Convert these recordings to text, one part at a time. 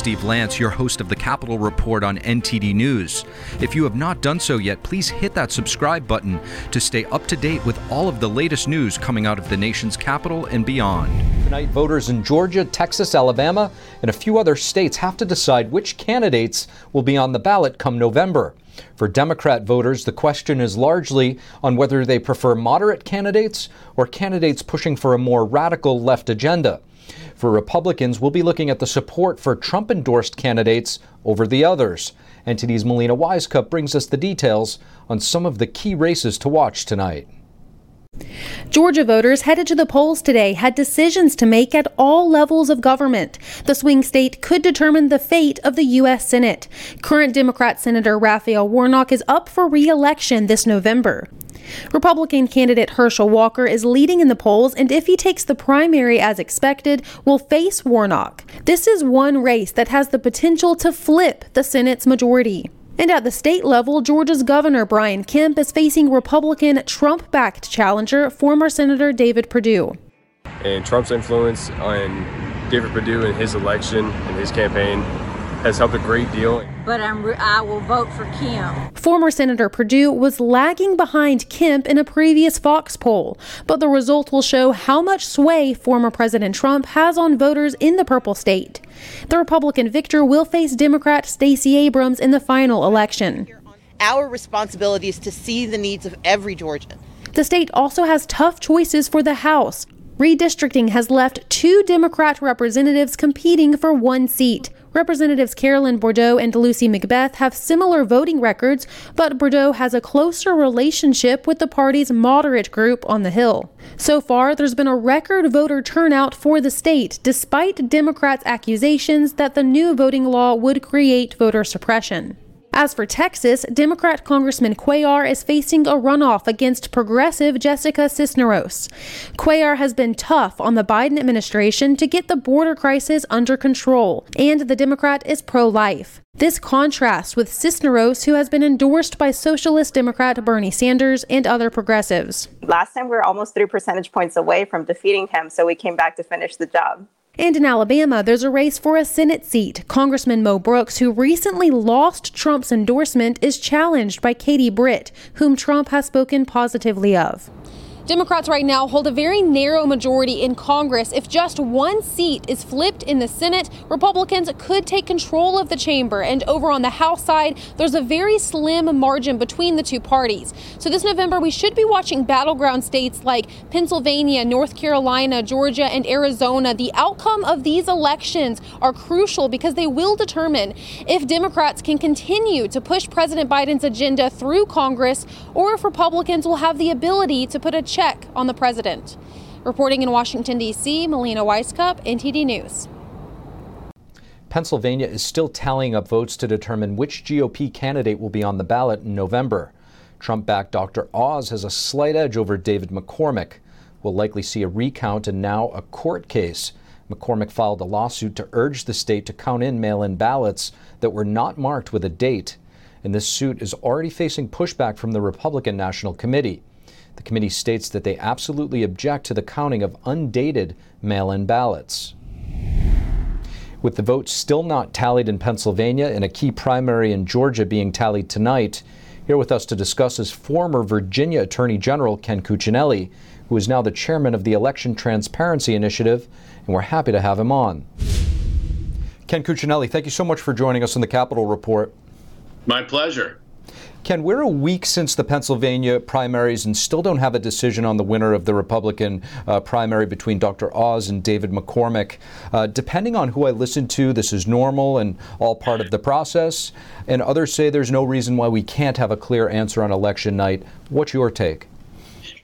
Steve Lance, your host of the Capitol Report on NTD News. If you have not done so yet, please hit that subscribe button to stay up to date with all of the latest news coming out of the nation's capital and beyond. Tonight, voters in Georgia, Texas, Alabama, and a few other states have to decide which candidates will be on the ballot come November. For Democrat voters, the question is largely on whether they prefer moderate candidates or candidates pushing for a more radical left agenda. For Republicans, we'll be looking at the support for Trump endorsed candidates over the others. NTD's Melina Wisecup brings us the details on some of the key races to watch tonight. Georgia voters headed to the polls today had decisions to make at all levels of government. The swing state could determine the fate of the U.S. Senate. Current Democrat Senator Raphael Warnock is up for re election this November. Republican candidate Herschel Walker is leading in the polls, and if he takes the primary as expected, will face Warnock. This is one race that has the potential to flip the Senate's majority. And at the state level, Georgia's Governor Brian Kemp is facing Republican Trump backed challenger, former Senator David Perdue. And Trump's influence on David Perdue and his election and his campaign has helped a great deal. But I'm, I will vote for Kemp. Former Senator Perdue was lagging behind Kemp in a previous Fox poll, but the result will show how much sway former President Trump has on voters in the purple state. The Republican victor will face Democrat Stacey Abrams in the final election. Our responsibility is to see the needs of every Georgian. The state also has tough choices for the House. Redistricting has left two Democrat representatives competing for one seat. Representatives Carolyn Bourdeaux and Lucy McBath have similar voting records, but Bourdeaux has a closer relationship with the party's moderate group on the Hill. So far, there's been a record voter turnout for the state, despite Democrats' accusations that the new voting law would create voter suppression. As for Texas, Democrat Congressman Cuellar is facing a runoff against progressive Jessica Cisneros. Cuellar has been tough on the Biden administration to get the border crisis under control, and the Democrat is pro life. This contrasts with Cisneros, who has been endorsed by Socialist Democrat Bernie Sanders and other progressives. Last time we were almost three percentage points away from defeating him, so we came back to finish the job. And in Alabama, there's a race for a Senate seat. Congressman Mo Brooks, who recently lost Trump's endorsement, is challenged by Katie Britt, whom Trump has spoken positively of. Democrats right now hold a very narrow majority in Congress. If just one seat is flipped in the Senate, Republicans could take control of the chamber. And over on the House side, there's a very slim margin between the two parties. So this November, we should be watching battleground states like Pennsylvania, North Carolina, Georgia, and Arizona. The outcome of these elections are crucial because they will determine if Democrats can continue to push President Biden's agenda through Congress or if Republicans will have the ability to put a check check on the president. Reporting in Washington, D.C., Melina Wisecup, NTD News. Pennsylvania is still tallying up votes to determine which GOP candidate will be on the ballot in November. Trump backed Dr. Oz has a slight edge over David McCormick. We'll likely see a recount and now a court case. McCormick filed a lawsuit to urge the state to count in mail in ballots that were not marked with a date. And this suit is already facing pushback from the Republican National Committee. The committee states that they absolutely object to the counting of undated mail in ballots. With the votes still not tallied in Pennsylvania and a key primary in Georgia being tallied tonight, here with us to discuss is former Virginia Attorney General Ken Cuccinelli, who is now the chairman of the Election Transparency Initiative, and we're happy to have him on. Ken Cuccinelli, thank you so much for joining us on the Capitol Report. My pleasure. Ken, we're a week since the Pennsylvania primaries and still don't have a decision on the winner of the Republican uh, primary between Dr. Oz and David McCormick. Uh, depending on who I listen to, this is normal and all part of the process. And others say there's no reason why we can't have a clear answer on election night. What's your take?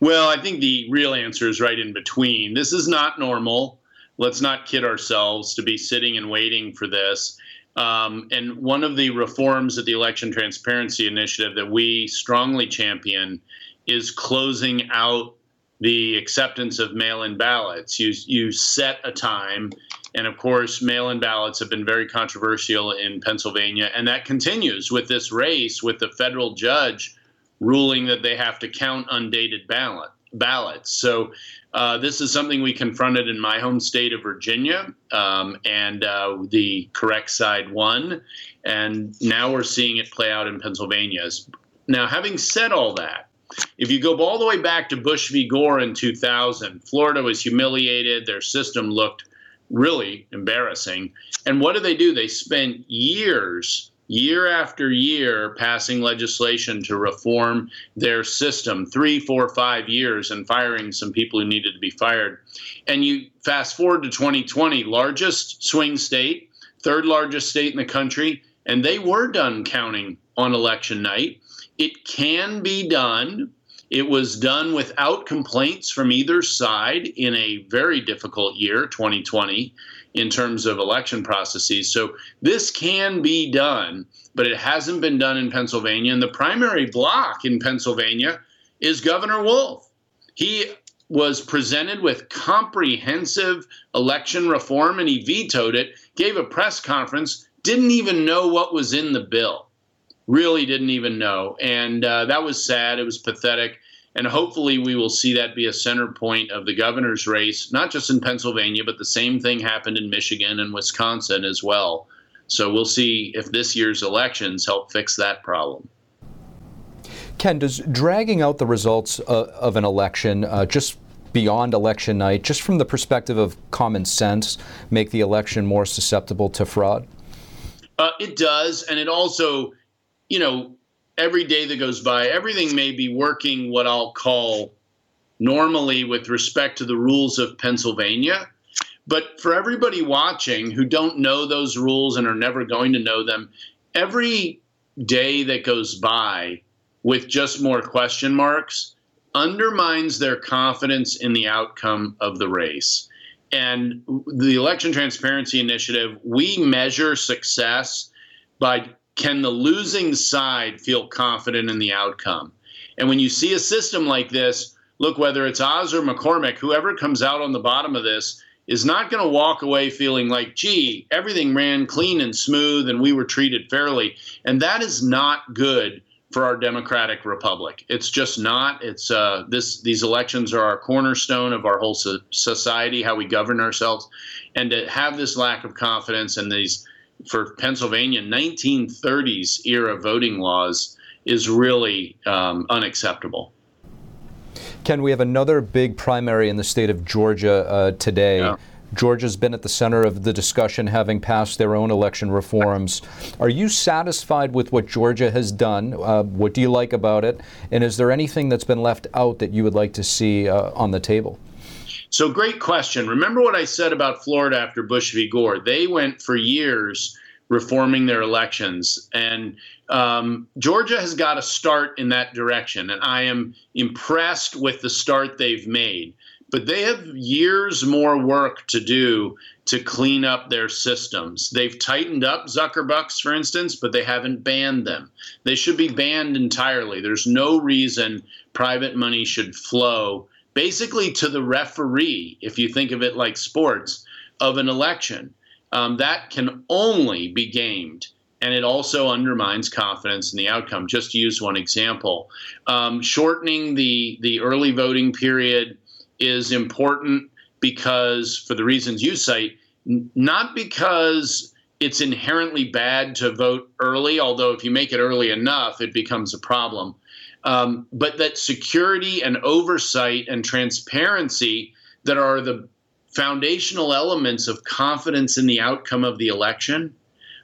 Well, I think the real answer is right in between. This is not normal. Let's not kid ourselves to be sitting and waiting for this. Um, and one of the reforms of the Election Transparency Initiative that we strongly champion is closing out the acceptance of mail-in ballots. You you set a time, and of course, mail-in ballots have been very controversial in Pennsylvania, and that continues with this race with the federal judge ruling that they have to count undated ballot ballots. So uh, this is something we confronted in my home state of Virginia, um, and uh, the correct side won. And now we're seeing it play out in Pennsylvania. Now, having said all that, if you go all the way back to Bush v. Gore in 2000, Florida was humiliated. Their system looked really embarrassing. And what did they do? They spent years year after year passing legislation to reform their system. Three four five years and firing some people who needed to be fired. And you fast forward to 2020 largest swing state third largest state in the country and they were done counting on election night. It can be done. It was done without complaints from either side in a very difficult year 2020 in terms of election processes. So this can be done, but it hasn't been done in Pennsylvania. And the primary block in Pennsylvania is Governor Wolf. He was presented with comprehensive election reform and he vetoed it, gave a press conference, didn't even know what was in the bill. Really didn't even know. And uh, that was sad. It was pathetic. And hopefully, we will see that be a center point of the governor's race, not just in Pennsylvania, but the same thing happened in Michigan and Wisconsin as well. So we'll see if this year's elections help fix that problem. Ken, does dragging out the results uh, of an election uh, just beyond election night, just from the perspective of common sense, make the election more susceptible to fraud? Uh, it does. And it also, you know, every day that goes by, everything may be working what I'll call normally with respect to the rules of Pennsylvania. But for everybody watching who don't know those rules and are never going to know them, every day that goes by with just more question marks undermines their confidence in the outcome of the race. And the Election Transparency Initiative, we measure success by can the losing side feel confident in the outcome? And when you see a system like this, look, whether it's Oz or McCormick, whoever comes out on the bottom of this is not going to walk away feeling like, gee, everything ran clean and smooth and we were treated fairly. And that is not good for our democratic republic. It's just not. It's uh, this. These elections are our cornerstone of our whole society, how we govern ourselves, and to have this lack of confidence and these for Pennsylvania 1930s era voting laws is really um, unacceptable. Ken, we have another big primary in the state of Georgia uh, today. Yeah. Georgia's been at the center of the discussion, having passed their own election reforms. Are you satisfied with what Georgia has done? Uh, what do you like about it? And is there anything that's been left out that you would like to see uh, on the table? So, great question. Remember what I said about Florida after Bush v. Gore? They went for years reforming their elections. And um, Georgia has got to start in that direction. And I am impressed with the start they've made. But they have years more work to do to clean up their systems. They've tightened up Zuckerbucks, for instance, but they haven't banned them. They should be banned entirely. There's no reason private money should flow basically to the referee, if you think of it like sports, of an election. Um, that can only be gamed. And it also undermines confidence in the outcome. Just to use one example, um, shortening the, the early voting period is important because, for the reasons you cite, n- not because it's inherently bad to vote early, although if you make it early enough, it becomes a problem um, but that security and oversight and transparency that are the foundational elements of confidence in the outcome of the election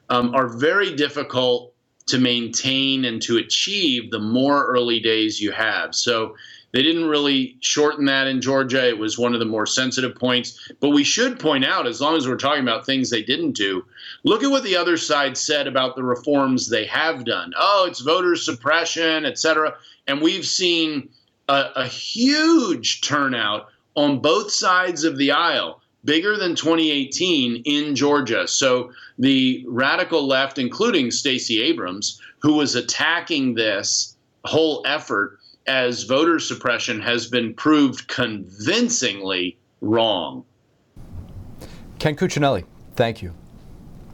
um, are very difficult to maintain and to achieve the more early days you have. So they didn't really shorten that in Georgia. It was one of the more sensitive points. But we should point out, as long as we're talking about things they didn't do, look at what the other side said about the reforms they have done. Oh, it's voter suppression, et cetera. And we've seen a, a huge turnout on both sides of the aisle bigger than 2018 in Georgia. So the radical left, including Stacey Abrams, who was attacking this whole effort, as voter suppression has been proved convincingly wrong. Ken Cuccinelli, thank you.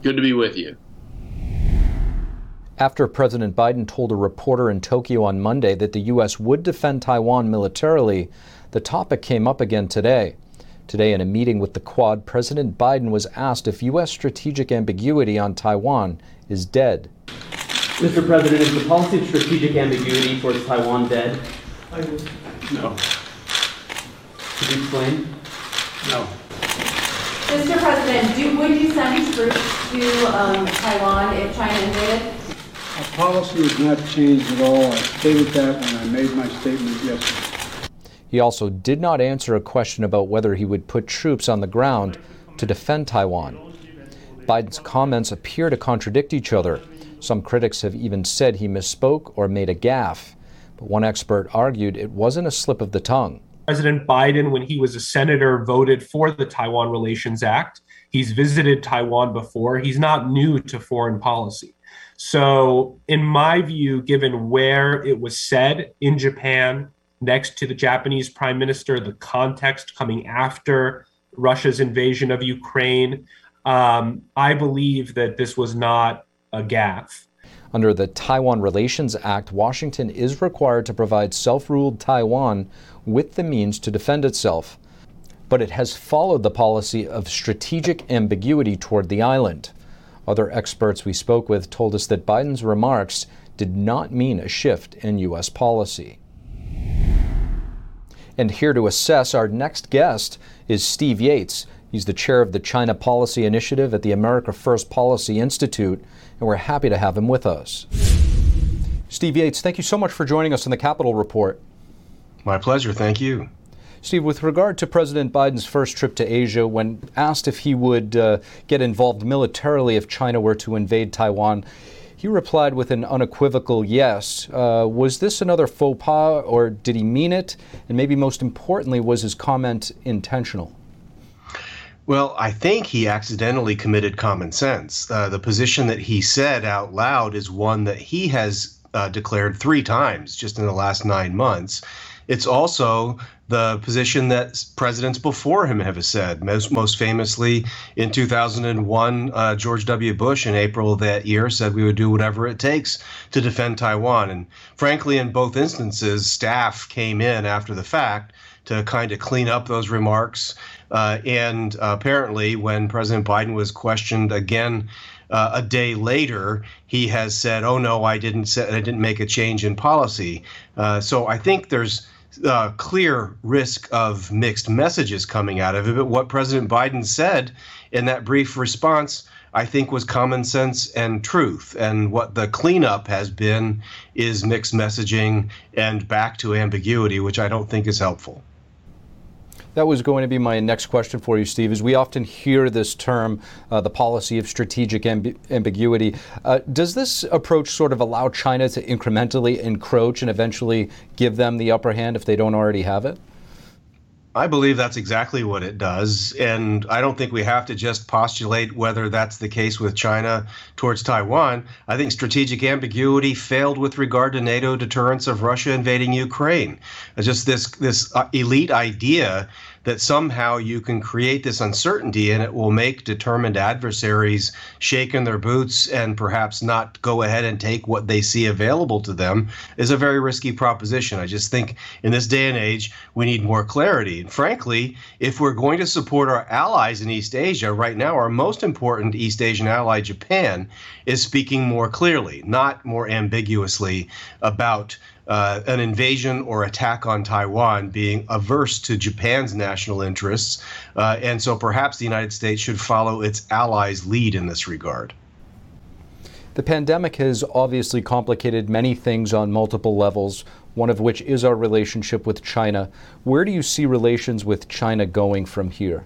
Good to be with you. After President Biden told a reporter in Tokyo on Monday that the U.S. would defend Taiwan militarily, the topic came up again today. Today, in a meeting with the Quad, President Biden was asked if U.S. strategic ambiguity on Taiwan is dead. Mr. President, is the policy of strategic ambiguity towards Taiwan dead? No. Could you explain? No. Mr. President, do, would you send troops to um, Taiwan if China invaded? Our policy has not changed at all. I stated that when I made my statement yesterday. He also did not answer a question about whether he would put troops on the ground to defend Taiwan. Biden's comments appear to contradict each other. Some critics have even said he misspoke or made a gaffe. But one expert argued it wasn't a slip of the tongue. President Biden, when he was a senator, voted for the Taiwan Relations Act. He's visited Taiwan before. He's not new to foreign policy. So, in my view, given where it was said in Japan next to the Japanese prime minister, the context coming after Russia's invasion of Ukraine, um, I believe that this was not a gaffe. Under the Taiwan Relations Act, Washington is required to provide self ruled Taiwan with the means to defend itself. But it has followed the policy of strategic ambiguity toward the island. Other experts we spoke with told us that Biden's remarks did not mean a shift in U.S. policy. And here to assess our next guest is Steve Yates. He's the chair of the China Policy Initiative at the America First Policy Institute, and we're happy to have him with us. Steve Yates, thank you so much for joining us on the Capitol Report. My pleasure. Thank you. Steve, with regard to President Biden's first trip to Asia, when asked if he would uh, get involved militarily if China were to invade Taiwan, he replied with an unequivocal yes. Uh, was this another faux pas, or did he mean it? And maybe most importantly, was his comment intentional? Well, I think he accidentally committed common sense. Uh, the position that he said out loud is one that he has uh, declared three times just in the last nine months. It's also the position that presidents before him have said. Most, most famously, in 2001, uh, George W. Bush in April of that year said we would do whatever it takes to defend Taiwan. And frankly, in both instances, staff came in after the fact to kind of clean up those remarks. Uh, and uh, apparently, when President Biden was questioned again uh, a day later, he has said, "Oh no, I didn't. Say, I didn't make a change in policy." Uh, so I think there's uh, clear risk of mixed messages coming out of it. But what President Biden said in that brief response, I think, was common sense and truth. And what the cleanup has been is mixed messaging and back to ambiguity, which I don't think is helpful. That was going to be my next question for you, Steve. Is we often hear this term, uh, the policy of strategic amb- ambiguity. Uh, does this approach sort of allow China to incrementally encroach and eventually give them the upper hand if they don't already have it? I believe that's exactly what it does. And I don't think we have to just postulate whether that's the case with China towards Taiwan. I think strategic ambiguity failed with regard to NATO deterrence of Russia invading Ukraine. It's just this, this uh, elite idea that somehow you can create this uncertainty and it will make determined adversaries shake in their boots and perhaps not go ahead and take what they see available to them is a very risky proposition. I just think in this day and age, we need more clarity. And frankly, if we're going to support our allies in East Asia, right now, our most important East Asian ally, Japan, is speaking more clearly, not more ambiguously about uh, an invasion or attack on Taiwan being averse to Japan's national interests. Uh, and so perhaps the United States should follow its allies' lead in this regard. The pandemic has obviously complicated many things on multiple levels, one of which is our relationship with China. Where do you see relations with China going from here?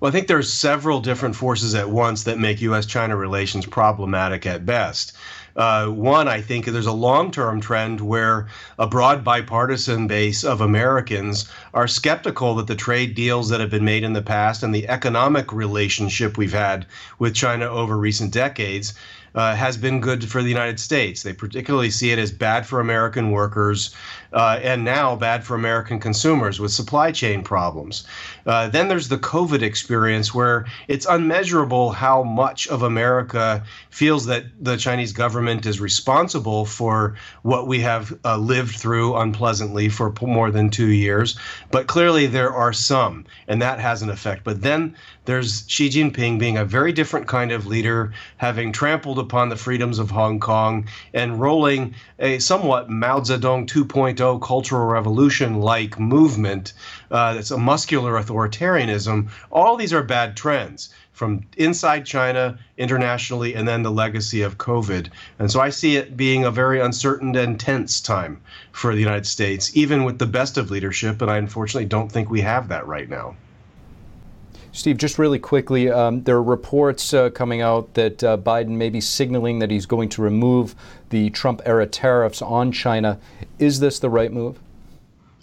Well, I think there's several different forces at once that make U.S. China relations problematic at best. Uh, one, I think there's a long term trend where a broad bipartisan base of Americans are skeptical that the trade deals that have been made in the past and the economic relationship we've had with China over recent decades uh, has been good for the United States. They particularly see it as bad for American workers uh, and now bad for American consumers with supply chain problems. Uh, then there's the COVID experience where it's unmeasurable how much of America feels that the Chinese government is responsible for what we have uh, lived through unpleasantly for more than two years. But clearly there are some, and that has an effect. But then there's Xi Jinping being a very different kind of leader, having trampled upon the freedoms of Hong Kong and rolling a somewhat Mao Zedong 2.0 cultural revolution like movement uh, that's a muscular authoritarianism. All these are bad trends from inside China, internationally, and then the legacy of COVID. And so I see it being a very uncertain and tense time for the United States, even with the best of leadership. And I unfortunately don't think we have that right now. Steve, just really quickly, um, there are reports uh, coming out that uh, Biden may be signaling that he's going to remove the Trump era tariffs on China. Is this the right move?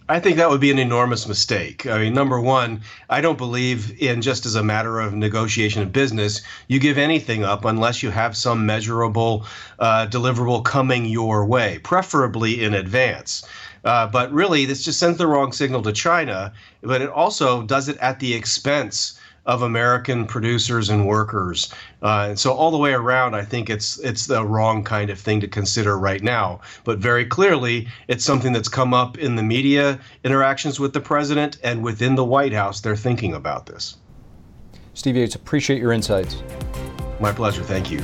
I think that would be an enormous mistake. I mean, number one, I don't believe in just as a matter of negotiation of business, you give anything up unless you have some measurable uh, deliverable coming your way, preferably in advance. Uh, but really, this just sends the wrong signal to China, but it also does it at the expense of American producers and workers. Uh, and so all the way around, I think it's it's the wrong kind of thing to consider right now. But very clearly, it's something that's come up in the media interactions with the president and within the White House. They're thinking about this. Steve Yates, appreciate your insights. My pleasure. Thank you.